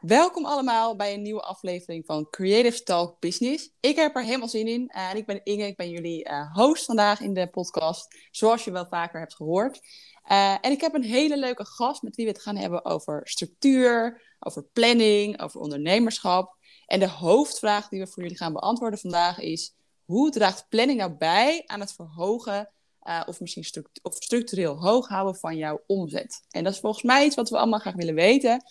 welkom allemaal bij een nieuwe aflevering van Creative Talk Business. Ik heb er helemaal zin in en ik ben Inge, ik ben jullie uh, host vandaag in de podcast, zoals je wel vaker hebt gehoord. Uh, en ik heb een hele leuke gast met wie we het gaan hebben over structuur, over planning, over ondernemerschap. En de hoofdvraag die we voor jullie gaan beantwoorden vandaag is: hoe draagt planning nou bij aan het verhogen of misschien struct of structureel hoog houden van jouw omzet? En dat is volgens mij iets wat we allemaal graag willen weten.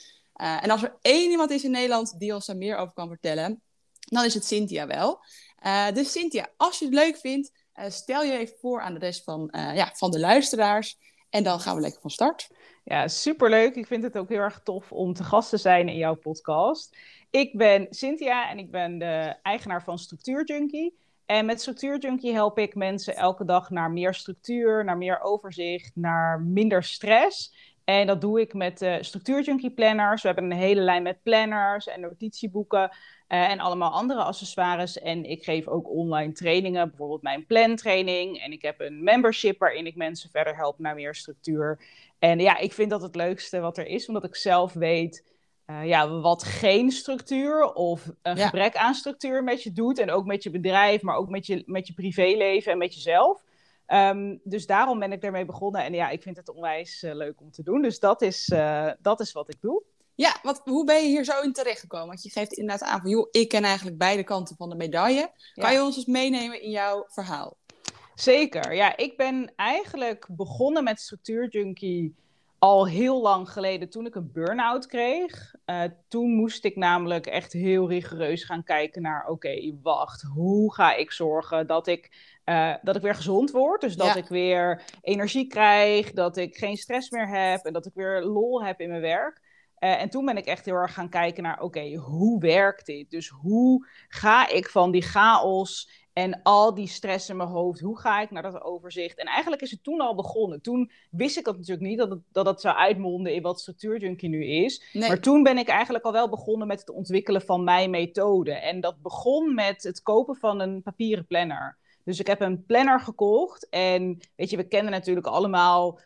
Uh, en als er één iemand is in Nederland die ons daar meer over kan vertellen, dan is het Cynthia wel. Uh, dus Cynthia, als je het leuk vindt, stel je even voor aan de rest van, ja, van de luisteraars. En dan gaan we lekker van start. Ja, superleuk. Ik vind het ook heel erg tof om te gast te zijn in jouw podcast. Ik ben Cynthia en ik ben de eigenaar van Structuur Junkie. En met Structuur Junkie help ik mensen elke dag naar meer structuur, naar meer overzicht, naar minder stress. En dat doe ik met de Structuur Junkie planners. We hebben een hele lijn met planners en notitieboeken uh, en allemaal andere accessoires. En ik geef ook online trainingen, bijvoorbeeld mijn plantraining. En ik heb een membership waarin ik mensen verder help naar meer structuur. En ja, ik vind dat het leukste wat er is, omdat ik zelf weet uh, ja, wat geen structuur of een gebrek aan structuur met je doet. En ook met je bedrijf, maar ook met je, met je privéleven en met jezelf. Um, dus daarom ben ik ermee begonnen. En ja, ik vind het onwijs uh, leuk om te doen. Dus dat is, uh, dat is wat ik doe. Ja, wat, hoe ben je hier zo in terechtgekomen? Want je geeft inderdaad aan van, joh, ik ken eigenlijk beide kanten van de medaille. Kan je ons eens meenemen in jouw verhaal? Zeker, ja. Ik ben eigenlijk begonnen met structuurjunkie al heel lang geleden toen ik een burn-out kreeg. Uh, toen moest ik namelijk echt heel rigoureus gaan kijken naar... oké, wacht, hoe ga ik zorgen dat ik, uh, dat ik weer gezond word? Dus dat ja. ik weer energie krijg, dat ik geen stress meer heb... en dat ik weer lol heb in mijn werk. Uh, en toen ben ik echt heel erg gaan kijken naar, oké, hoe werkt dit? Dus hoe ga ik van die chaos en al die stress in mijn hoofd, hoe ga ik naar dat overzicht? En eigenlijk is het toen al begonnen. Toen wist ik dat natuurlijk niet, dat het, dat zou uitmonden in wat structuurjunkie nu is. Nee. Maar toen ben ik eigenlijk al wel begonnen met het ontwikkelen van mijn methode. En dat begon met het kopen van een papieren planner. Dus ik heb een planner gekocht. En weet je, we kennen natuurlijk allemaal uh,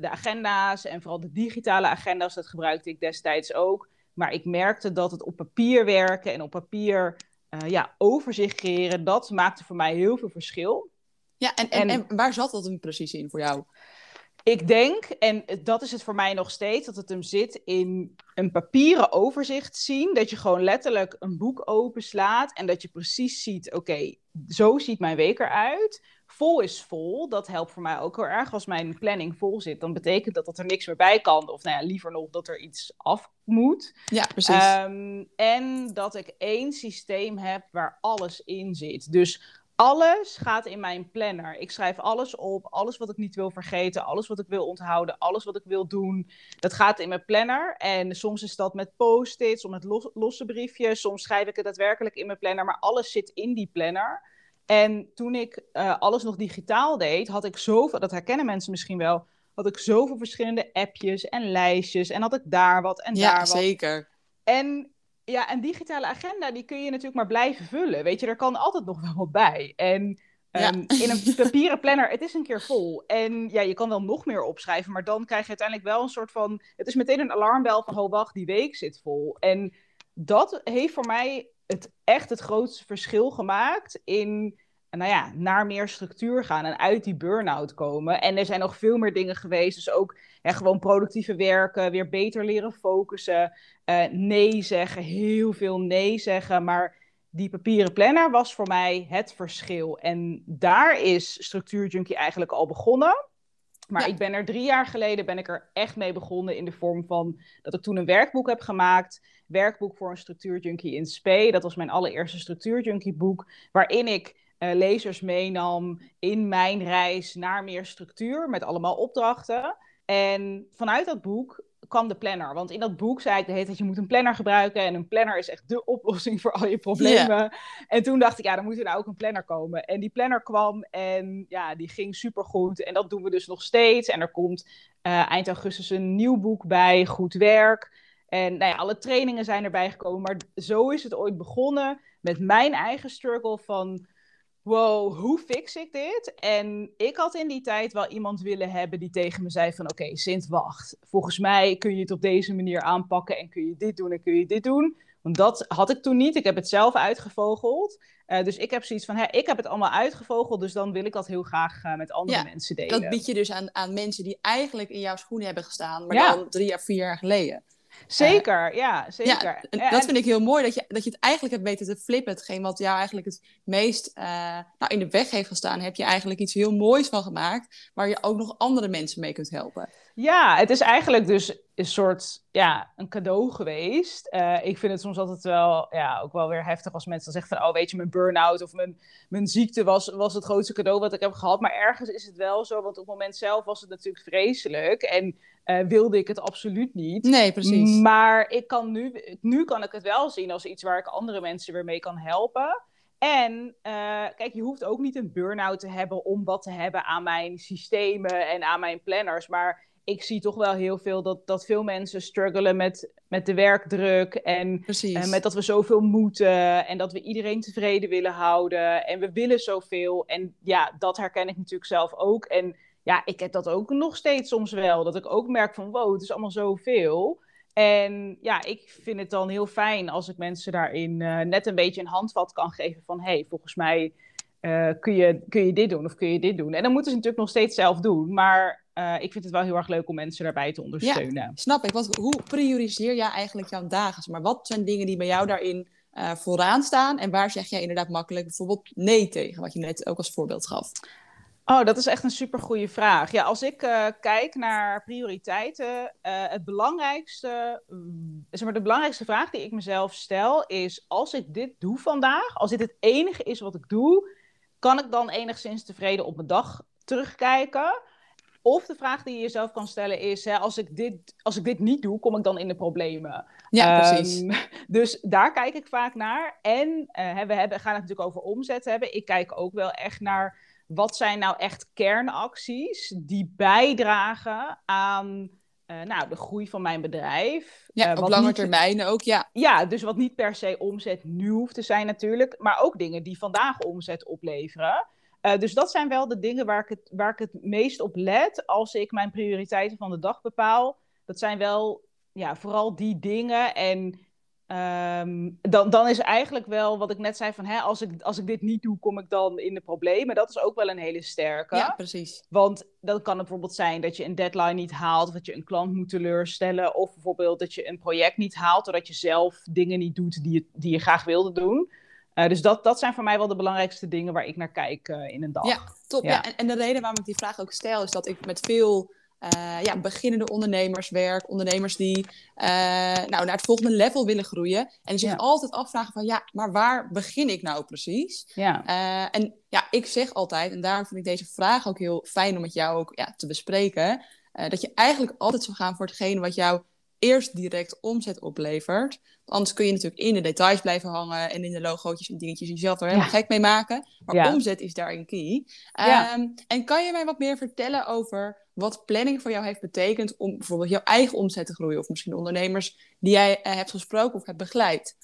de agenda's en vooral de digitale agenda's. Dat gebruikte ik destijds ook. Maar ik merkte dat het op papier werken en op papier uh, ja, overzicht creëren, dat maakte voor mij heel veel verschil. Ja, en, en, en, waar zat dat hem precies in voor jou? Ik denk, en dat is het voor mij nog steeds, dat het hem zit in een papieren overzicht zien. Dat je gewoon letterlijk een boek openslaat en dat je precies ziet, oké, zo ziet mijn week eruit. Vol is vol, dat helpt voor mij ook heel erg. Als mijn planning vol zit, dan betekent dat dat er niks meer bij kan. Of nou ja, liever nog dat er iets af moet. Ja, precies. Um, en dat ik één systeem heb waar alles in zit. Dus alles gaat in mijn planner. Ik schrijf alles op, alles wat ik niet wil vergeten, alles wat ik wil onthouden, alles wat ik wil doen. Dat gaat in mijn planner. En soms is dat met post-its, of met los, losse briefjes. Soms schrijf ik het daadwerkelijk in mijn planner, maar alles zit in die planner. En toen ik uh, alles nog digitaal deed, had ik zoveel, dat herkennen mensen misschien wel, had ik zoveel verschillende appjes en lijstjes. En had ik daar wat en ja, daar wat. Ja, zeker. En ja, een digitale agenda, die kun je natuurlijk maar blijven vullen. Weet je, er kan altijd nog wel wat bij. En ja. um, in een papieren planner, het is een keer vol. En ja, je kan wel nog meer opschrijven, maar dan krijg je uiteindelijk wel een soort van... Het is meteen een alarmbel van, oh wacht, die week zit vol. En dat heeft voor mij het echt het grootste verschil gemaakt in nou ja, naar meer structuur gaan en uit die burn-out komen. En er zijn nog veel meer dingen geweest. Dus ook gewoon productieve werken, weer beter leren focussen, uh, nee zeggen, heel veel nee zeggen. Maar die papieren planner was voor mij het verschil. En daar is Structuur Junkie eigenlijk al begonnen. Maar ja. ik ben er drie jaar geleden ben ik er echt mee begonnen in de vorm van dat ik toen een werkboek heb gemaakt. Werkboek voor een structuurjunkie in SP. Dat was mijn allereerste structuurjunkie boek. Waarin ik uh, lezers meenam in mijn reis naar meer structuur met allemaal opdrachten. En vanuit dat boek kwam de planner. Want in dat boek zei ik de hele tijd, je moet een planner gebruiken. En een planner is echt de oplossing voor al je problemen. Yeah. En toen dacht ik, ja, dan moet er nou ook een planner komen. En die planner kwam en ja, die ging supergoed. En dat doen we dus nog steeds. En er komt uh, eind augustus een nieuw boek bij, Goed Werk. En nou ja, alle trainingen zijn erbij gekomen. Maar zo is het ooit begonnen met mijn eigen struggle van wow, hoe fix ik dit? En ik had in die tijd wel iemand willen hebben die tegen me zei van, oké, okay, Sint, wacht. Volgens mij kun je het op deze manier aanpakken en kun je dit doen en kun je dit doen. Want dat had ik toen niet. Ik heb het zelf uitgevogeld. Uh, dus ik heb zoiets van, hè, ik heb het allemaal uitgevogeld, dus dan wil ik dat heel graag uh, met andere mensen delen. Dat bied je dus aan, aan mensen die eigenlijk in jouw schoenen hebben gestaan, maar dan drie of vier jaar geleden. Zeker, uh, ja, zeker. Ja, dat vind ik heel mooi, dat je, dat je het eigenlijk hebt weten te flippen. Hetgeen wat jou eigenlijk het meest nou, in de weg heeft gestaan, heb je eigenlijk iets heel moois van gemaakt, waar je ook nog andere mensen mee kunt helpen. Ja, het is eigenlijk dus een soort ja, een cadeau geweest. Uh, ik vind het soms altijd wel, ja, ook wel weer heftig als mensen dan zeggen van, oh weet je, mijn burn-out of mijn, mijn ziekte was, was het grootste cadeau wat ik heb gehad. Maar ergens is het wel zo, want op het moment zelf was het natuurlijk vreselijk en uh, wilde ik het absoluut niet. Nee, precies. Maar ik kan nu, nu kan ik het wel zien als iets waar ik andere mensen weer mee kan helpen. En uh, kijk, je hoeft ook niet een burn-out te hebben om wat te hebben aan mijn systemen en aan mijn planners. Maar ik zie toch wel heel veel dat, dat veel mensen struggelen met, met de werkdruk. En met dat we zoveel moeten. En dat we iedereen tevreden willen houden. En we willen zoveel. En ja, dat herken ik natuurlijk zelf ook. En ja, ik heb dat ook nog steeds soms wel. Dat ik ook merk van wow, het is allemaal zoveel. En ja, ik vind het dan heel fijn als ik mensen daarin uh, net een beetje een handvat kan geven van hé, hey, volgens mij uh, kun, je, kun je dit doen of kun je dit doen. En dan moeten ze natuurlijk nog steeds zelf doen. Maar uh, ik vind het wel heel erg leuk om mensen daarbij te ondersteunen. Ja, snap ik. Want hoe prioriseer jij eigenlijk jouw dagen? Maar wat zijn dingen die bij jou daarin uh, vooraan staan? En waar zeg jij inderdaad makkelijk bijvoorbeeld nee tegen? Wat je net ook als voorbeeld gaf. Oh, dat is echt een super goede vraag. Ja, als ik uh, kijk naar prioriteiten, het belangrijkste, zeg maar, de belangrijkste vraag die ik mezelf stel is: als ik dit doe vandaag, als dit het enige is wat ik doe, kan ik dan enigszins tevreden op mijn dag terugkijken? Of de vraag die je jezelf kan stellen is: hè, als, ik dit, als ik dit niet doe, kom ik dan in de problemen? Ja, precies. Um, dus daar kijk ik vaak naar. En uh, we hebben, gaan het natuurlijk over omzet hebben. Ik kijk ook wel echt naar wat zijn nou echt kernacties die bijdragen aan uh, nou, de groei van mijn bedrijf. Ja, uh, op lange termijn ook, ja. Ja, dus wat niet per se omzet nu hoeft te zijn natuurlijk, maar ook dingen die vandaag omzet opleveren. Uh, dus dat zijn wel de dingen waar ik, het, waar ik het meest op let als ik mijn prioriteiten van de dag bepaal. Dat zijn wel ja, vooral die dingen. En um, dan, dan is eigenlijk wel wat ik net zei van hè, als, ik, als ik dit niet doe, kom ik dan in de problemen. Dat is ook wel een hele sterke. Ja, precies. Want dan kan het bijvoorbeeld zijn dat je een deadline niet haalt, of dat je een klant moet teleurstellen, of bijvoorbeeld dat je een project niet haalt, doordat je zelf dingen niet doet die je, die je graag wilde doen. Uh, dus dat, dat zijn voor mij wel de belangrijkste dingen waar ik naar kijk uh, in een dag. Ja, top. Ja. ja. En, en, de reden waarom ik die vraag ook stel, is dat ik met veel uh, ja, beginnende ondernemers werk. Ondernemers die nou, naar het volgende level willen groeien. En zich ja. altijd afvragen van, ja, maar waar begin ik nou precies? Ja. en ja, ik zeg altijd, en daarom vind ik deze vraag ook heel fijn om met jou ook ja, te bespreken. dat je eigenlijk altijd zou gaan voor hetgene wat jou eerst direct omzet oplevert. Anders kun je natuurlijk in de details blijven hangen en in de logootjes en dingetjes jezelf er helemaal gek mee maken. Maar ja. omzet is daarin key. Ja. Um, en kan je mij wat meer vertellen over wat planning voor jou heeft betekend om bijvoorbeeld jouw eigen omzet te groeien? Of misschien ondernemers die jij uh, hebt gesproken of hebt begeleid?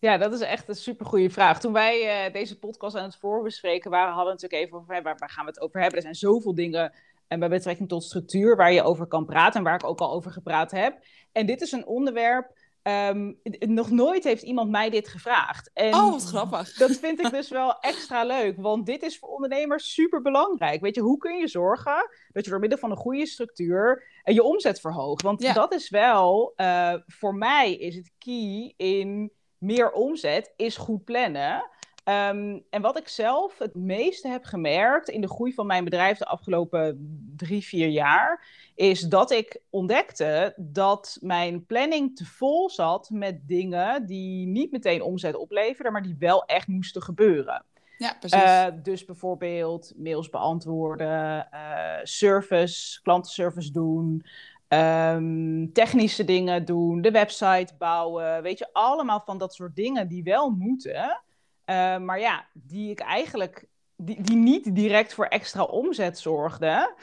Ja, dat is echt een supergoeie vraag. Toen wij uh, deze podcast aan het voorbespreken waren, hadden we natuurlijk even over waar, waar gaan we het over hebben. Er zijn zoveel dingen en bij betrekking tot structuur waar je over kan praten en waar ik ook al over gepraat heb. En dit is een onderwerp. Um, nog nooit heeft iemand mij dit gevraagd. En oh, wat grappig. Dat vind ik dus wel extra leuk, want dit is voor ondernemers super belangrijk. Weet je, hoe kun je zorgen dat je door middel van een goede structuur uh, je omzet verhoogt? Want ja. dat is wel, uh, voor mij is het key in meer omzet, is goed plannen. Um, en wat ik zelf het meeste heb gemerkt in de groei van mijn bedrijf de afgelopen drie, vier jaar, is dat ik ontdekte dat mijn planning te vol zat met dingen die niet meteen omzet opleverden, maar die wel echt moesten gebeuren. Ja, precies. Uh, dus bijvoorbeeld mails beantwoorden, uh, service, klantenservice doen, um, technische dingen doen, de website bouwen. Weet je, allemaal van dat soort dingen die wel moeten. Uh, maar ja, die ik eigenlijk, die, die niet direct voor extra omzet zorgde.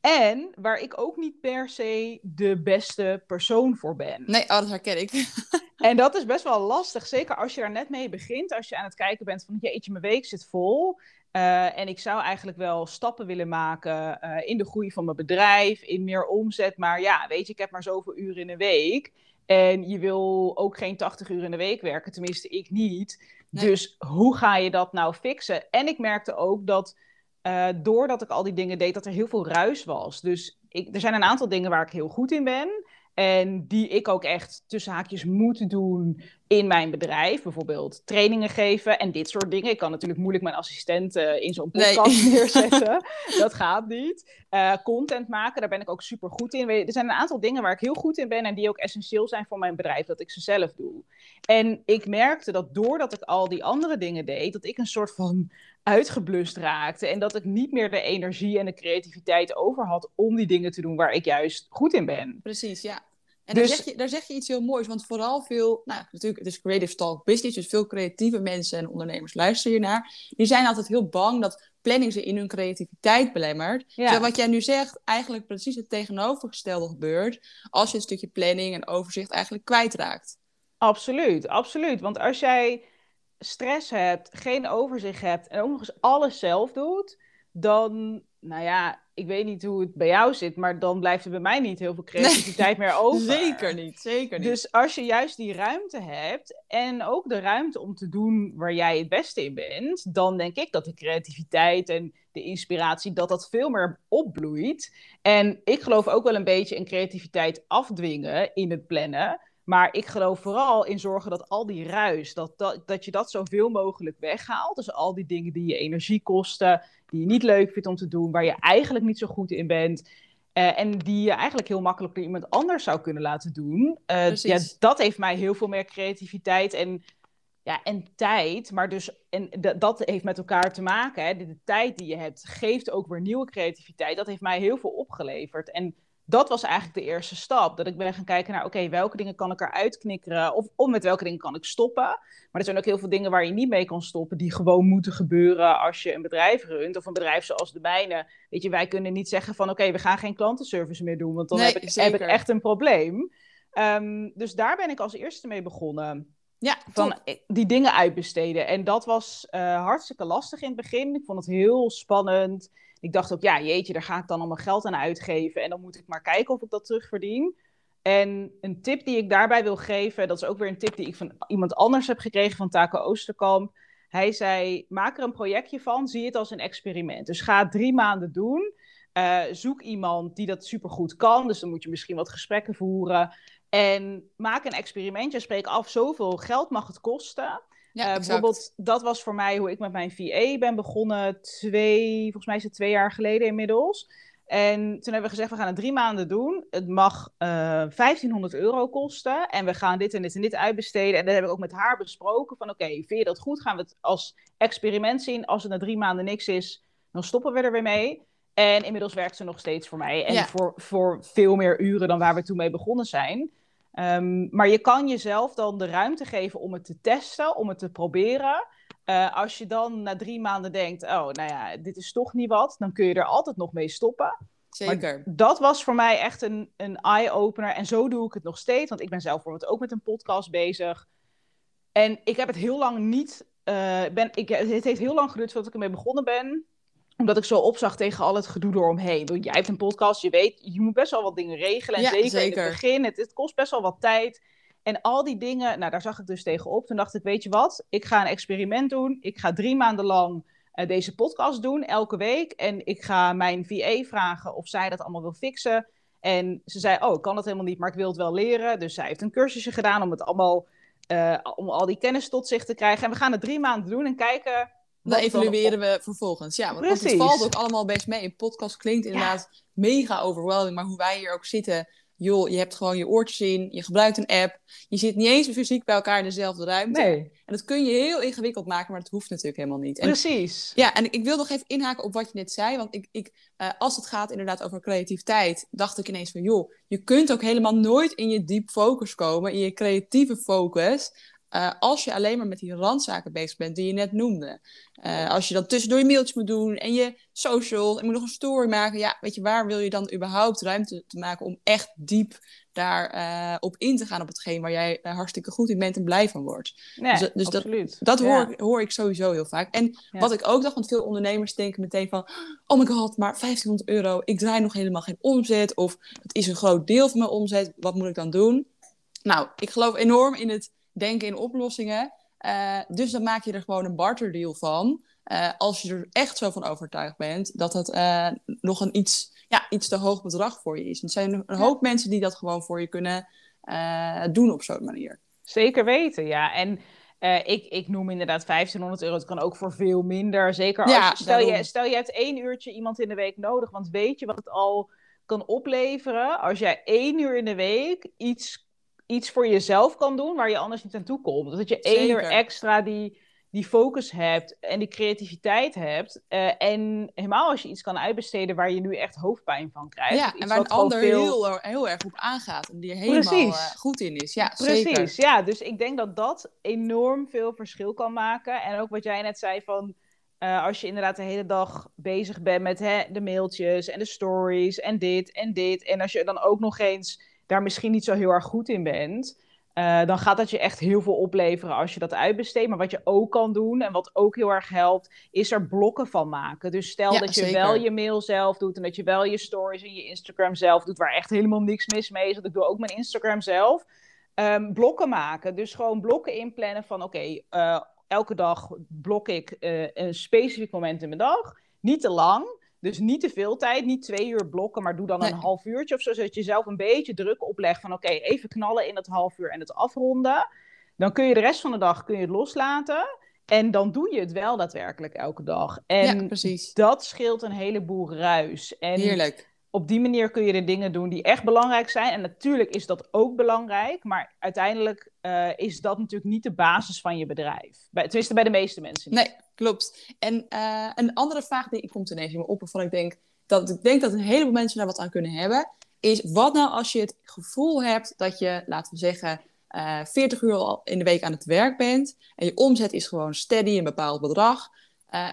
En waar ik ook niet per se de beste persoon voor ben. Nee, oh, dat herken ik. En dat is best wel lastig, zeker als je daar net mee begint. Als je aan het kijken bent van, jeetje, mijn week zit vol. Uh, en ik zou eigenlijk wel stappen willen maken uh, in de groei van mijn bedrijf, in meer omzet. Maar ja, weet je, ik heb maar zoveel uren in een week. En je wil ook geen 80 uur in de week werken, tenminste ik niet. Dus hoe ga je dat nou fixen? En ik merkte ook dat uh, doordat ik al die dingen deed, dat er heel veel ruis was. Dus ik, er zijn een aantal dingen waar ik heel goed in ben. En die ik ook echt tussen haakjes moet doen in mijn bedrijf. Bijvoorbeeld trainingen geven en dit soort dingen. Ik kan natuurlijk moeilijk mijn assistent uh, in zo'n podcast neerzetten. Dat gaat niet. Uh, content maken, daar ben ik ook super goed in. Er zijn een aantal dingen waar ik heel goed in ben en die ook essentieel zijn voor mijn bedrijf, dat ik ze zelf doe. En ik merkte dat doordat ik al die andere dingen deed, dat ik een soort van uitgeblust raakte. En dat ik niet meer de energie en de creativiteit over had om die dingen te doen waar ik juist goed in ben. Precies, ja. En dus... daar, zeg je, daar zeg je iets heel moois, want vooral veel, nou natuurlijk, het is Creative Talk Business, dus veel creatieve mensen en ondernemers luisteren hiernaar. Die zijn altijd heel bang dat planning ze in hun creativiteit belemmert. Ja. wat jij nu zegt, eigenlijk precies het tegenovergestelde gebeurt als je een stukje planning en overzicht eigenlijk kwijtraakt. Absoluut, absoluut. Want als jij stress hebt, geen overzicht hebt en ook nog eens alles zelf doet, dan, nou ja, ik weet niet hoe het bij jou zit, maar dan blijft er bij mij niet heel veel creativiteit meer over. Zeker niet, zeker niet. Dus als je juist die ruimte hebt en ook de ruimte om te doen waar jij het beste in bent, dan denk ik dat de creativiteit en de inspiratie, dat dat veel meer opbloeit. En ik geloof ook wel een beetje in creativiteit afdwingen in het plannen. Maar ik geloof vooral in zorgen dat al die ruis, dat, dat, dat je dat zoveel mogelijk weghaalt. Dus al die dingen die je energie kosten, die je niet leuk vindt om te doen, waar je eigenlijk niet zo goed in bent. Uh, en die je eigenlijk heel makkelijk door iemand anders zou kunnen laten doen. Uh, ja, dat heeft mij heel veel meer creativiteit en, ja, en tijd. Maar dus, en dat heeft met elkaar te maken. Hè. De, de, tijd die je hebt geeft ook weer nieuwe creativiteit. Dat heeft mij heel veel opgeleverd. En dat was eigenlijk de eerste stap. Dat ik ben gaan kijken naar, oké, welke dingen kan ik eruit knikkeren? Of, of met welke dingen kan ik stoppen? Maar er zijn ook heel veel dingen waar je niet mee kan stoppen, die gewoon moeten gebeuren als je een bedrijf runt. Of een bedrijf zoals de mijne. Weet je, wij kunnen niet zeggen van, oké, we gaan geen klantenservice meer doen, want dan heb, ik, heb, ik, echt een probleem. Um, dus daar ben ik als eerste mee begonnen. Ja, van die dingen uitbesteden. En dat was uh, hartstikke lastig in het begin. Ik vond het heel spannend. Ik dacht ook, ja, jeetje, daar ga ik dan allemaal geld aan uitgeven. En dan moet ik maar kijken of ik dat terugverdien. En een tip die ik daarbij wil geven, dat is ook weer een tip die ik van iemand anders heb gekregen, van Taco Oosterkamp. Hij zei, maak er een projectje van, zie het als een experiment. Dus ga drie maanden doen. Uh, zoek iemand die dat supergoed kan. Dus dan moet je misschien wat gesprekken voeren. En maak een experimentje. Spreek af, zoveel geld mag het kosten. Ja, uh, bijvoorbeeld, dat was voor mij hoe ik met mijn VA ben begonnen. Twee, volgens mij is het twee jaar geleden inmiddels. En toen hebben we gezegd, we gaan het drie maanden doen. Het mag uh, eh, 1500 euro kosten. En we gaan dit en dit en dit uitbesteden. En dat heb ik ook met haar besproken. Van oké, vind je dat goed? Gaan we het als experiment zien? Als het na drie maanden niks is, dan stoppen we er weer mee. En inmiddels werkt ze nog steeds voor mij. En voor, voor veel meer uren dan waar we toen mee begonnen zijn. Um, maar je kan jezelf dan de ruimte geven om het te testen, om het te proberen. Uh, als je dan na drie maanden denkt, oh, nou ja, dit is toch niet wat, dan kun je er altijd nog mee stoppen. Zeker. Maar dat was voor mij echt een, een eye-opener. En zo doe ik het nog steeds, want ik ben zelf bijvoorbeeld ook met een podcast bezig. En ik heb het heel lang niet. Uh, ben, ik, het heeft heel lang geduurd voordat ik ermee begonnen ben omdat ik zo opzag tegen al het gedoe eromheen. Jij hebt een podcast, je weet, je moet best wel wat dingen regelen. En zeker, zeker, in het begin, het, het, kost best wel wat tijd. En al die dingen, nou daar zag ik dus tegenop. Toen dacht ik, weet je wat, ik ga een experiment doen. Ik ga drie maanden lang uh, deze podcast doen, elke week. En ik ga mijn VA vragen of zij dat allemaal wil fixen. En ze zei, oh, ik kan dat helemaal niet, maar ik wil het wel leren. Dus zij heeft een cursusje gedaan om het allemaal, uh, om al die kennis tot zich te krijgen. En we gaan het drie maanden doen en kijken dan evalueren we vervolgens. Ja, want, het valt ook allemaal best mee. Een podcast klinkt inderdaad mega overwhelming, maar hoe wij hier ook zitten, joh, je hebt gewoon je oortjes in, je gebruikt een app, je zit niet eens fysiek bij elkaar in dezelfde ruimte. Nee. En dat kun je heel ingewikkeld maken, maar dat hoeft natuurlijk helemaal niet. En, Precies. Ja, en ik wil nog even inhaken op wat je net zei, want ik, ik, uh, als het gaat inderdaad over creativiteit, dacht ik ineens van, joh, je kunt ook helemaal nooit in je deep focus komen, in je creatieve focus, uh, als je alleen maar met die randzaken bezig bent die je net noemde. Uh, als je dan tussendoor je mailtjes moet doen en je social en moet nog een story maken. Ja, weet je, waar wil je dan überhaupt ruimte te maken om echt diep daar eh, op in te gaan op hetgeen waar jij hartstikke goed in bent en blij van wordt. Nee, dus, dus dat, dat hoor, hoor ik sowieso heel vaak. En wat ik ook dacht, want veel ondernemers denken meteen van, oh my god, maar 1500 euro, ik draai nog helemaal geen omzet of het is een groot deel van mijn omzet, wat moet ik dan doen? Nou, ik geloof enorm in het denken in oplossingen. Uh, dus dan maak je er gewoon een barterdeal van. Uh, als je er echt zo van overtuigd bent dat het uh, nog een iets, ja, iets te hoog bedrag voor je is. En er zijn een hoop mensen die dat gewoon voor je kunnen doen op zo'n manier. Zeker weten, ja. En ik, ik noem inderdaad 1500 euro. Het kan ook voor veel minder. Zeker als je, stel, je, stel je hebt één uurtje iemand in de week nodig. Want weet je wat het al kan opleveren als jij één uur in de week iets iets voor jezelf kan doen waar je anders niet aan toe komt. Dat je één uur extra die, die focus hebt en die creativiteit hebt. Uh, en helemaal als je iets kan uitbesteden waar je nu echt hoofdpijn van krijgt. Ja, en waar een ander heel, heel erg op aangaat en die er helemaal uh, goed in is. Ja, Precies, zeker. ja. Dus ik denk dat dat enorm veel verschil kan maken. En ook wat jij net zei van... Uh, als je inderdaad de hele dag bezig bent met hè, de mailtjes en de stories en dit en dit. En als je dan ook nog eens daar misschien niet zo heel erg goed in bent, uh, dan gaat dat je echt heel veel opleveren als je dat uitbesteedt. Maar wat je ook kan doen en wat ook heel erg helpt, is er blokken van maken. Dus stel dat je wel je mail zelf doet en dat je wel je stories en je Instagram zelf doet, waar echt helemaal niks mis mee is. Want ik doe ook mijn Instagram zelf. Um, blokken maken. Dus gewoon blokken inplannen van oké, okay, uh, eh, elke dag blok ik uh, een specifiek moment in mijn dag. Niet te lang. Dus niet te veel tijd, niet twee uur blokken, maar doe dan een half uurtje of zo, zodat je zelf een beetje druk oplegt van oké, even knallen in dat half uur en het afronden. Dan kun je de rest van de dag kun je het loslaten. En dan doe je het wel daadwerkelijk elke dag. En ja, dat scheelt een heleboel ruis. En Heerlijk. Op die manier kun je de dingen doen die echt belangrijk zijn. En natuurlijk is dat ook belangrijk. Maar uiteindelijk uh, is dat natuurlijk niet de basis van je bedrijf. Bij, tenminste, bij de meeste mensen. Niet. Nee, klopt. En uh, een andere vraag die ik komt ineens in me op, waarvan ik denk dat ik denk dat een heleboel mensen daar wat aan kunnen hebben, is wat nou als je het gevoel hebt dat je, laten we zeggen, uh, eh, 40 uur in de week aan het werk bent en je omzet is gewoon steady, een bepaald bedrag,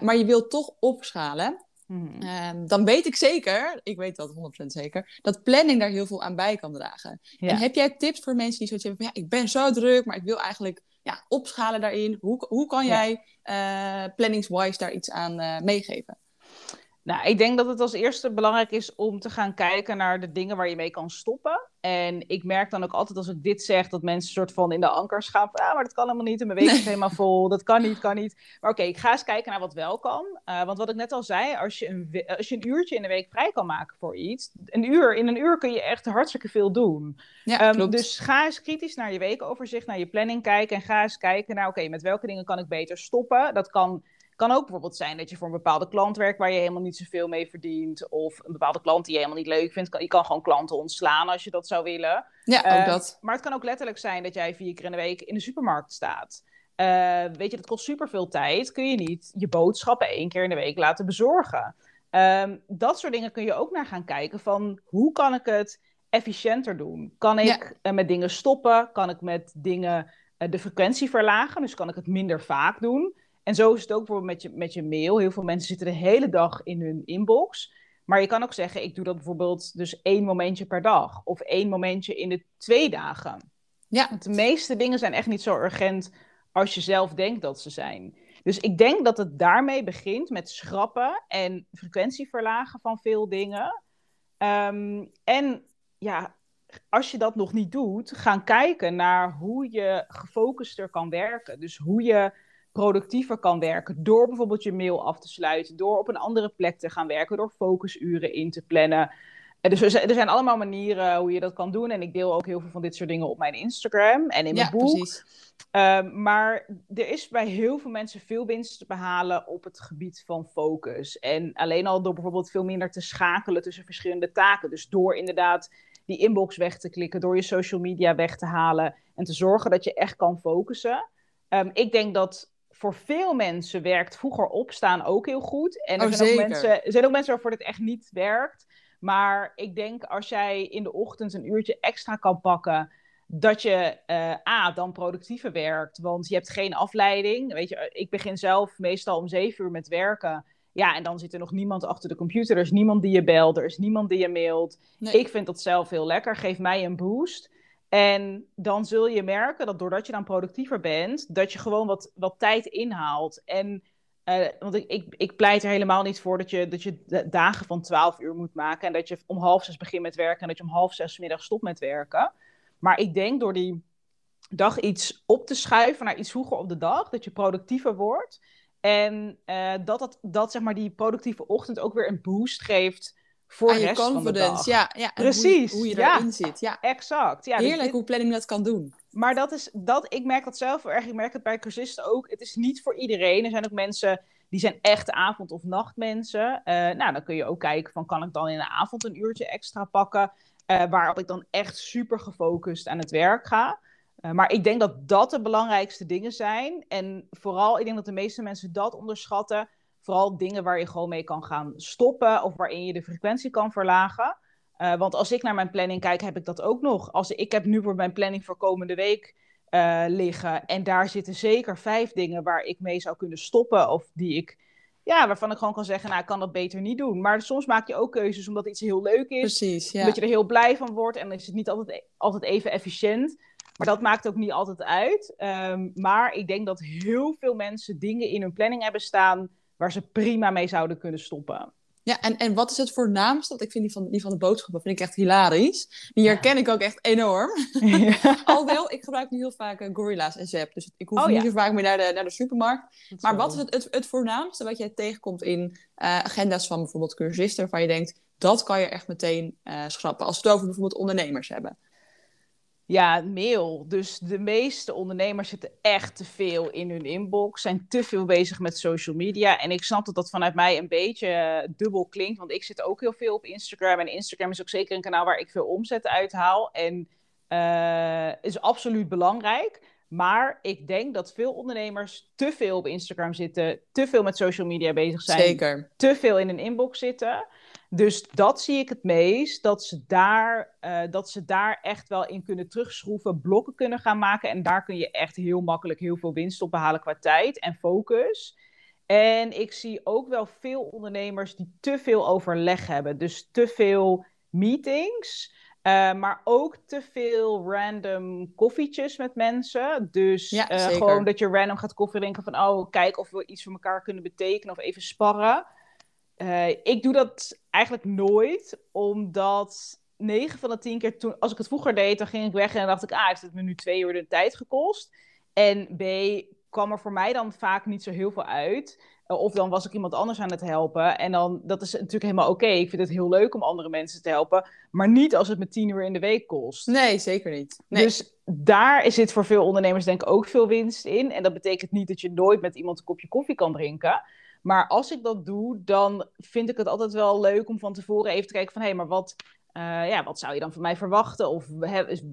maar je wilt toch opschalen. Mm -hmm. dan weet ik zeker, ik weet dat 100% zeker, dat planning daar heel veel aan bij kan dragen. Ja. En heb jij tips voor mensen die zoiets hebben van, ja, ik ben zo druk, maar ik wil eigenlijk ja, opschalen daarin? Hoe, hoe kan jij uh, planningswise daar iets aan uh, meegeven? Nou, ik denk dat het als eerste belangrijk is om te gaan kijken naar de dingen waar je mee kan stoppen. En ik merk dan ook altijd als ik dit zeg, dat mensen soort van in de ankers gaan. Van, ah, maar dat kan helemaal niet en mijn week is helemaal vol. Dat kan niet, kan niet. Maar oké, ik ga eens kijken naar wat wel kan. Uh, want wat ik net al zei, als je, een, als je een uurtje in de week vrij kan maken voor iets. Een uur, in een uur kun je echt hartstikke veel doen. Ja, um, dus ga eens kritisch naar je weekoverzicht, naar je planning kijken. En ga eens kijken naar, oké, met welke dingen kan ik beter stoppen. Dat kan kan ook bijvoorbeeld zijn dat je voor een bepaalde klant werkt waar je helemaal niet zoveel mee verdient. Of een bepaalde klant die je helemaal niet leuk vindt. Je kan gewoon klanten ontslaan als je dat zou willen. Ja, ook uh, dat. Maar het kan ook letterlijk zijn dat jij vier keer in de week in de supermarkt staat. Uh, weet je, dat kost superveel tijd. Kun je niet je boodschappen één keer in de week laten bezorgen. Um, dat soort dingen kun je ook naar gaan kijken van hoe kan ik het efficiënter doen? Kan ik ja. uh, met dingen stoppen? Kan ik met dingen de frequentie verlagen? Dus kan ik het minder vaak doen? En zo is het ook bijvoorbeeld met je, met je mail. Heel veel mensen zitten de hele dag in hun inbox. Maar je kan ook zeggen, ik doe dat bijvoorbeeld dus één momentje per dag. Of één momentje in de twee dagen. Ja. Want de meeste dingen zijn echt niet zo urgent als je zelf denkt dat ze zijn. Dus ik denk dat het daarmee begint met schrappen en frequentie verlagen van veel dingen. Um, en ja, als je dat nog niet doet, gaan kijken naar hoe je gefocuster kan werken. Dus hoe je productiever kan werken. Door bijvoorbeeld je mail af te sluiten. Door op een andere plek te gaan werken. Door focusuren in te plannen. Dus er zijn allemaal manieren hoe je dat kan doen. En ik deel ook heel veel van dit soort dingen op mijn Instagram en in mijn ja, boek. Um, maar er is bij heel veel mensen veel winst te behalen op het gebied van focus. En alleen al door bijvoorbeeld veel minder te schakelen tussen verschillende taken. Dus door inderdaad die inbox weg te klikken, door je social media weg te halen en te zorgen dat je echt kan focussen. Um, ik denk dat voor veel mensen werkt vroeger opstaan ook heel goed. En er, oh, zijn, ook mensen, er zijn ook mensen waarvoor dit echt niet werkt. Maar ik denk als jij in de ochtend een uurtje extra kan pakken, dat je uh, A, dan productiever werkt. Want je hebt geen afleiding. Weet je, ik begin zelf meestal om zeven uur met werken. Ja, en dan zit er nog niemand achter de computer. Er is niemand die je belt, er is niemand die je mailt. Ik vind dat zelf heel lekker. Geef mij een boost. En dan zul je merken dat doordat je dan productiever bent, dat je gewoon wat, wat tijd inhaalt. En uh, want ik, ik, ik, pleit er helemaal niet voor dat je, dat je dagen van 12 uur moet maken. En dat je om half zes begint met werken en dat je om half zes middag stopt met werken. Maar ik denk door die dag iets op te schuiven naar iets vroeger op de dag, dat je productiever wordt. En uh, dat, dat, dat zeg maar die productieve ochtend ook weer een boost geeft voor je confidence. Ja, ja. Precies. Hoe je, hoe je erin zit. Ja, exact. Ja, dus Heerlijk hoe planning dat kan doen. Maar dat is, dat, ik merk dat zelf erg. Ik merk het bij cursisten ook. Het is niet voor iedereen. Er zijn ook mensen die zijn echt avond- of nachtmensen. Uh, nou, dan kun je ook kijken van kan ik dan in de avond een uurtje extra pakken. Uh, waarop ik dan echt super gefocust aan het werk ga. Uh, maar ik denk dat dat de belangrijkste dingen zijn. En vooral, ik denk dat de meeste mensen dat onderschatten. Vooral dingen waar je gewoon mee kan gaan stoppen of waarin je de frequentie kan verlagen. Uh, want als ik naar mijn planning kijk, heb ik dat ook nog. Als, ik heb nu voor mijn planning voor komende week uh, liggen. En daar zitten zeker vijf dingen waar ik mee zou kunnen stoppen. Of die ik, ja, waarvan ik gewoon kan zeggen, nou, ik kan dat beter niet doen. Maar soms maak je ook keuzes omdat iets heel leuk is. Precies, ja. Omdat je er heel blij van wordt. En dan is het niet altijd, altijd even efficiënt. Maar dat maakt ook niet altijd uit. Um, maar ik denk dat heel veel mensen dingen in hun planning hebben staan waar ze prima mee zouden kunnen stoppen. Ja, en, en wat is het voornaamste? Want ik vind die van, die van de boodschappen vind ik echt hilarisch. Die herken ik ook echt enorm. Ja. Alhoewel, ik gebruik nu heel vaak uh, Gorilla's en Zep. Dus ik hoef oh, niet zo vaak meer naar de, naar de supermarkt. maar wat is het, het, het, voornaamste wat jij tegenkomt in uh, agenda's van bijvoorbeeld cursisten... waarvan je denkt, dat kan je echt meteen uh, schrappen. Als we het over bijvoorbeeld ondernemers hebben. Ja, mail. Dus de meeste ondernemers zitten echt te veel in hun inbox, zijn te veel bezig met social media. En ik snap dat dat vanuit mij een beetje uh, dubbel klinkt, want ik zit ook heel veel op Instagram. En Instagram is ook zeker een kanaal waar ik veel omzet uithaal. En uh, is absoluut belangrijk. Maar ik denk dat veel ondernemers te veel op Instagram zitten, te veel met social media bezig zijn, Zeker. te veel in een inbox zitten. Dus dat zie ik het meest, dat ze, daar, uh, dat ze daar echt wel in kunnen terugschroeven, blokken kunnen gaan maken. En daar kun je echt heel makkelijk heel veel winst op behalen qua tijd en focus. En ik zie ook wel veel ondernemers die te veel overleg hebben. Dus te veel meetings. Uh, maar ook te veel random koffietjes met mensen. Dus ja, uh, gewoon dat je random gaat koffie drinken van... oh, kijk of we iets voor elkaar kunnen betekenen of even sparren. Uh, ik doe dat eigenlijk nooit, omdat 9 van de 10 keer toen, als ik het vroeger deed, dan ging ik weg en dan dacht ik, ah, heeft het me nu twee uur de tijd gekost? En B, kwam er voor mij dan vaak niet zo heel veel uit. Uh, of dan was ik iemand anders aan het helpen. En dan, dat is natuurlijk helemaal oké. Okay. Ik vind het heel leuk om andere mensen te helpen. Maar niet als het me 10 uur in de week kost. Nee, zeker niet. Nee. Dus daar zit voor veel ondernemers denk ik ook veel winst in. En dat betekent niet dat je nooit met iemand een kopje koffie kan drinken. Maar als ik dat doe, dan vind ik het altijd wel leuk om van tevoren even te kijken van... hé, hey, maar wat, uh, ja, wat zou je dan van mij verwachten? Of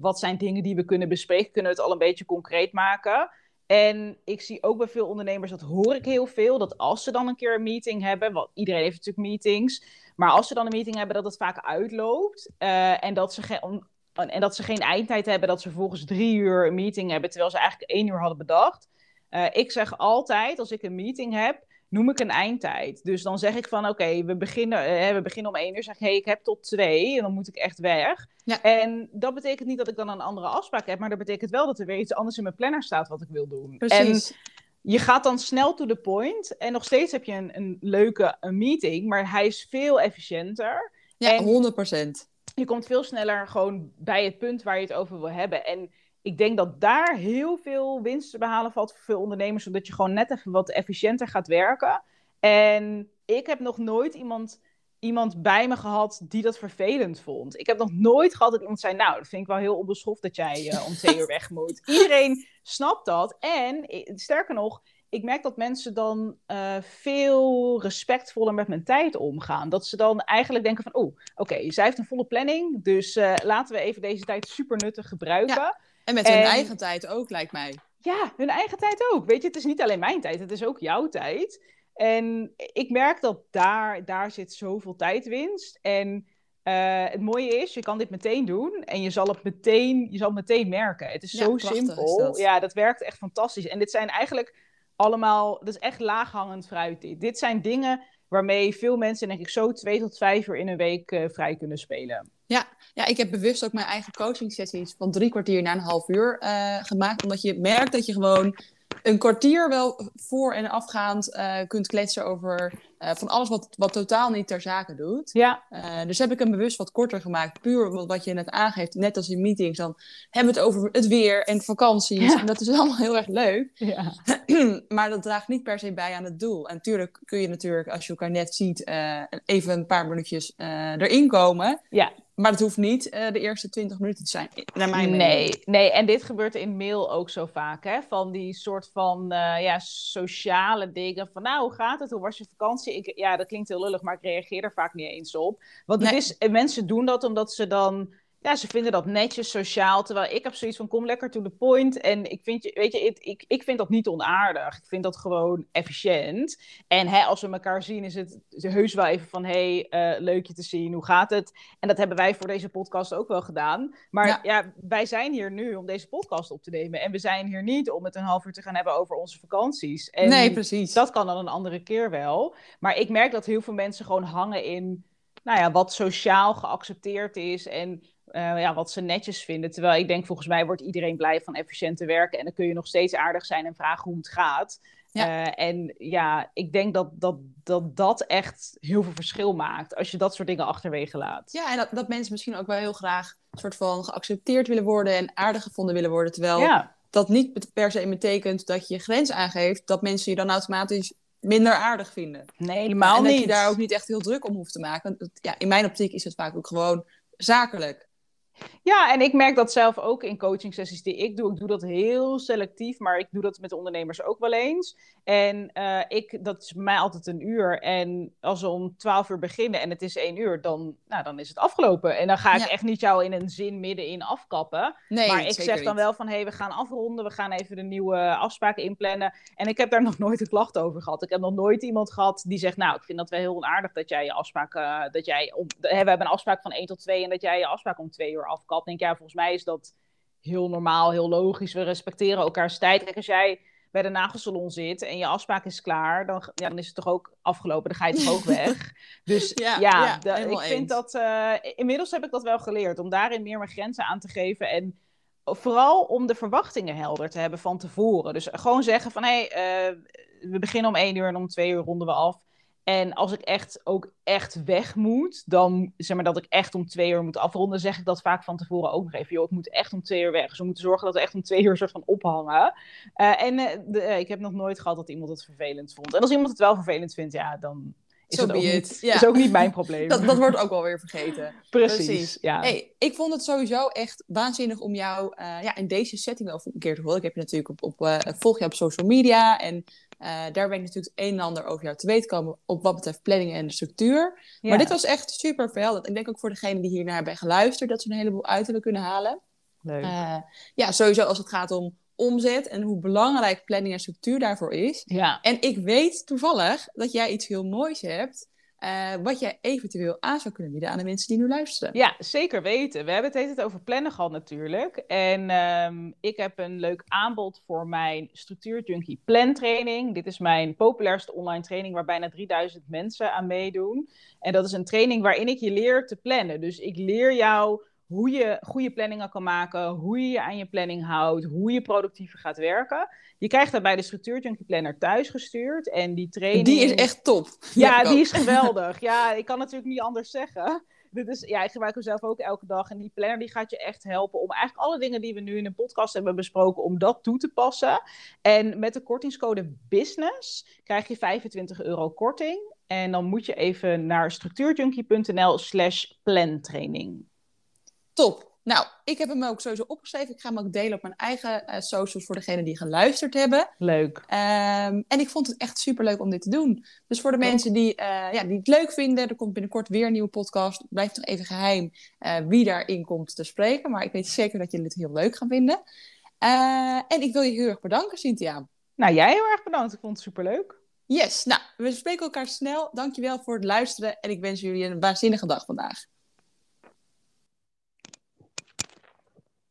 wat zijn dingen die we kunnen bespreken? Kunnen we het al een beetje concreet maken? En ik zie ook bij veel ondernemers, dat hoor ik heel veel, dat als ze dan een keer een meeting hebben, want iedereen heeft natuurlijk meetings, maar als ze dan een meeting hebben, dat het vaak uitloopt uh, en, dat ze geen, en dat ze geen eindtijd hebben, dat ze volgens drie uur een meeting hebben, terwijl ze eigenlijk één uur hadden bedacht. Uh, ik zeg altijd, als ik een meeting heb, noem ik een eindtijd. Dus dan zeg ik van oké, we, beginnen, uh, we beginnen om één uur. Zeg ik, hey, ik heb tot twee en dan moet ik echt weg. Ja. En dat betekent niet dat ik dan een andere afspraak heb, maar dat betekent wel dat er weer iets anders in mijn planner staat wat ik wil doen. Precies. En je gaat dan snel to the point en nog steeds heb je een, een leuke een meeting, maar hij is veel efficiënter. Ja, en 100%. Je komt veel sneller gewoon bij het punt waar je het over wil hebben. En ik denk dat daar heel veel winst te behalen valt voor veel ondernemers, zodat je gewoon net even wat efficiënter gaat werken. En ik heb nog nooit iemand, iemand bij me gehad die dat vervelend vond. Ik heb nog nooit gehad dat iemand zei, nou, dat vind ik wel heel onbeschoft dat jij uh, om twee uur weg moet. Iedereen snapt dat. En sterker nog, ik merk dat mensen dan uh, veel respectvoller met mijn tijd omgaan. Dat ze dan eigenlijk denken van, oh, oké, okay, zij heeft een volle planning, dus uh, laten we even deze tijd super nuttig gebruiken. Ja. En met hun eigen tijd ook, lijkt mij. Ja, hun eigen tijd ook. Weet je, het is niet alleen mijn tijd, het is ook jouw tijd. En ik merk dat daar, daar zit zoveel tijdwinst. En uh, het mooie is, je kan dit meteen doen en je zal het meteen, je zal het meteen merken. Het is ja, zo simpel. dat. Ja, dat werkt echt fantastisch. En dit zijn eigenlijk allemaal, dat is echt laaghangend fruit. Dit, dit zijn dingen waarmee veel mensen denk ik zo twee tot vijf uur in een week vrij kunnen spelen. Ja, ja, ik heb bewust ook mijn eigen coaching sessies van drie kwartier naar een half uur gemaakt. Omdat je merkt dat je gewoon een kwartier wel voor en afgaand uh, kunt kletsen over uh, van alles wat, wat totaal niet ter zake doet. Ja. Uh, dus heb ik hem bewust wat korter gemaakt. Puur wat je net aangeeft, net als in meetings, dan hebben we het over het weer en vakanties. Ja. En dat is allemaal heel erg leuk. Ja. maar dat draagt niet per se bij aan het doel. En natuurlijk kun je natuurlijk, als je elkaar net ziet, even een paar minuutjes erin komen. Ja. Maar het hoeft niet uh, de eerste 20 minuten te zijn, naar mijn mening. Nee, nee, en dit gebeurt in mail ook zo vaak, hè? Van die soort van uh, ja, sociale dingen. Van nou, hoe gaat het? Hoe was je vakantie? Ik, ja, dat klinkt heel lullig, maar ik reageer er vaak niet eens op. Want het is, mensen doen dat omdat ze dan ja, ze vinden dat netjes, sociaal. Terwijl ik heb zoiets van, kom lekker to the point. En ik vind, je, weet je, ik, ik, ik vind dat niet onaardig. Ik vind dat gewoon efficiënt. En hè, als we elkaar zien, is het heus wel even van, hey, uh, leuk je te zien, hoe gaat het? En dat hebben wij voor deze podcast ook wel gedaan. Maar ja. ja. wij zijn hier nu om deze podcast op te nemen. En we zijn hier niet om het een half uur te gaan hebben over onze vakanties. En nee, precies. Dat kan dan een andere keer wel. Maar ik merk dat heel veel mensen gewoon hangen in nou ja, wat sociaal geaccepteerd is en uh, ja, wat ze netjes vinden. Terwijl ik denk, volgens mij wordt iedereen blij van efficiënt te werken. En dan kun je nog steeds aardig zijn en vragen hoe het gaat. Ja. Uh, en ja, ik denk dat dat, dat dat echt heel veel verschil maakt. Als je dat soort dingen achterwege laat. Ja, en dat, dat mensen misschien ook wel heel graag een soort van geaccepteerd willen worden en aardig gevonden willen worden. Terwijl ja. dat niet per se betekent dat je je grens aangeeft, dat mensen je dan automatisch minder aardig vinden. Nee, helemaal en niet. dat je daar ook niet echt heel druk om hoeft te maken. Want ja, in mijn optiek is het vaak ook gewoon zakelijk. Ja, en ik merk dat zelf ook in coaching sessies die ik doe. Ik doe dat heel selectief, maar ik doe dat met de ondernemers ook wel eens. En uh, ik, dat is mij altijd een uur. En als we om twaalf uur beginnen en het is één uur, dan, nou, dan is het afgelopen. En dan ga ik echt niet jou in een zin middenin afkappen. Nee, maar ik zeg dan wel van, hé, hey, we gaan afronden. We gaan even de nieuwe afspraken inplannen. En ik heb daar nog nooit een klacht over gehad. Ik heb nog nooit iemand gehad die zegt, nou, ik vind dat wel heel onaardig dat jij je afspraken... Uh, dat jij om, we hebben een afspraak van één tot twee en dat jij je afspraak om twee uur afkapt. denk ja, volgens mij is dat heel normaal, heel logisch. We respecteren elkaars tijd. Kijk, als jij bij de nagelsalon zit en je afspraak is klaar, dan, ja, dan is het toch ook afgelopen. Dan ga je toch ook weg. Dus ja, ja, de, ik vind eens. dat. Uh, inmiddels heb ik dat wel geleerd om daarin meer mijn grenzen aan te geven. En vooral om de verwachtingen helder te hebben van tevoren. Dus gewoon zeggen van hé, hey, uh, we beginnen om één uur en om twee uur ronden we af. En als ik echt ook echt weg moet, dan zeg maar dat ik echt om twee uur moet afronden, zeg ik dat vaak van tevoren ook nog even. Joh, ik moet echt om twee uur weg. Dus we moeten zorgen dat we echt om twee uur soort van ophangen. Uh, en uh, de, uh, ik heb nog nooit gehad dat iemand het vervelend vond. En als iemand het wel vervelend vindt, ja, dan is so dat ook niet, ja. is ook niet mijn probleem. dat, dat wordt ook wel weer vergeten. Precies, Precies. Ja. Hey, ik vond het sowieso echt waanzinnig om jou ja, in deze setting wel een keer te horen. Ik heb je natuurlijk op, op volg je op social media en daar ben ik natuurlijk een en ander over jou te weten komen op wat betreft planning en de structuur. Ja. Maar dit was echt super verhelderend. Ik denk ook voor degenen die hiernaar hebben geluisterd, dat ze een heleboel uit hebben kunnen halen. Leuk. Uh, ja, sowieso als het gaat om omzet en hoe belangrijk planning en structuur daarvoor is. Ja. En ik weet toevallig dat jij iets heel moois hebt uh, wat jij eventueel aan zou kunnen bieden aan de mensen die nu luisteren. Ja, zeker weten. We hebben het het over plannen gehad natuurlijk. En um, ik heb een leuk aanbod voor mijn Structuur Junkie Plan training. Dit is mijn populairste online training waar bijna 3000 mensen aan meedoen. En dat is een training waarin ik je leer te plannen. Dus ik leer jou hoe je goede planningen kan maken, hoe je je aan je planning houdt, hoe je productiever gaat werken. Je krijgt daarbij de Structuur Junkie Planner thuis gestuurd en die training... Die is echt top. Ja, die is geweldig. Ja, ik kan natuurlijk niet anders zeggen. Dit is, ja, ik gebruik hem zelf ook elke dag. En die planner die gaat je echt helpen om eigenlijk alle dingen die we nu in de podcast hebben besproken, om dat toe te passen. En met de kortingscode BUSINESS krijg je 25 euro korting. En dan moet je even naar structuurjunkie.nl slash plantraining. Top. Nou, ik heb hem ook sowieso opgeschreven. Ik ga hem ook delen op mijn eigen uh, socials voor degenen die geluisterd hebben. Leuk. Um, en ik vond het echt super leuk om dit te doen. Dus voor de mensen die, uh, ja, die het leuk vinden, er komt binnenkort weer een nieuwe podcast. Blijft nog even geheim uh, wie daarin komt te spreken. Maar ik weet zeker dat jullie het heel leuk gaan vinden. en ik wil je heel erg bedanken, Cynthia. Nou, jij heel erg bedankt. Ik vond het super leuk. Yes, nou, we spreken elkaar snel. Dankjewel voor het luisteren en ik wens jullie een waanzinnige dag vandaag.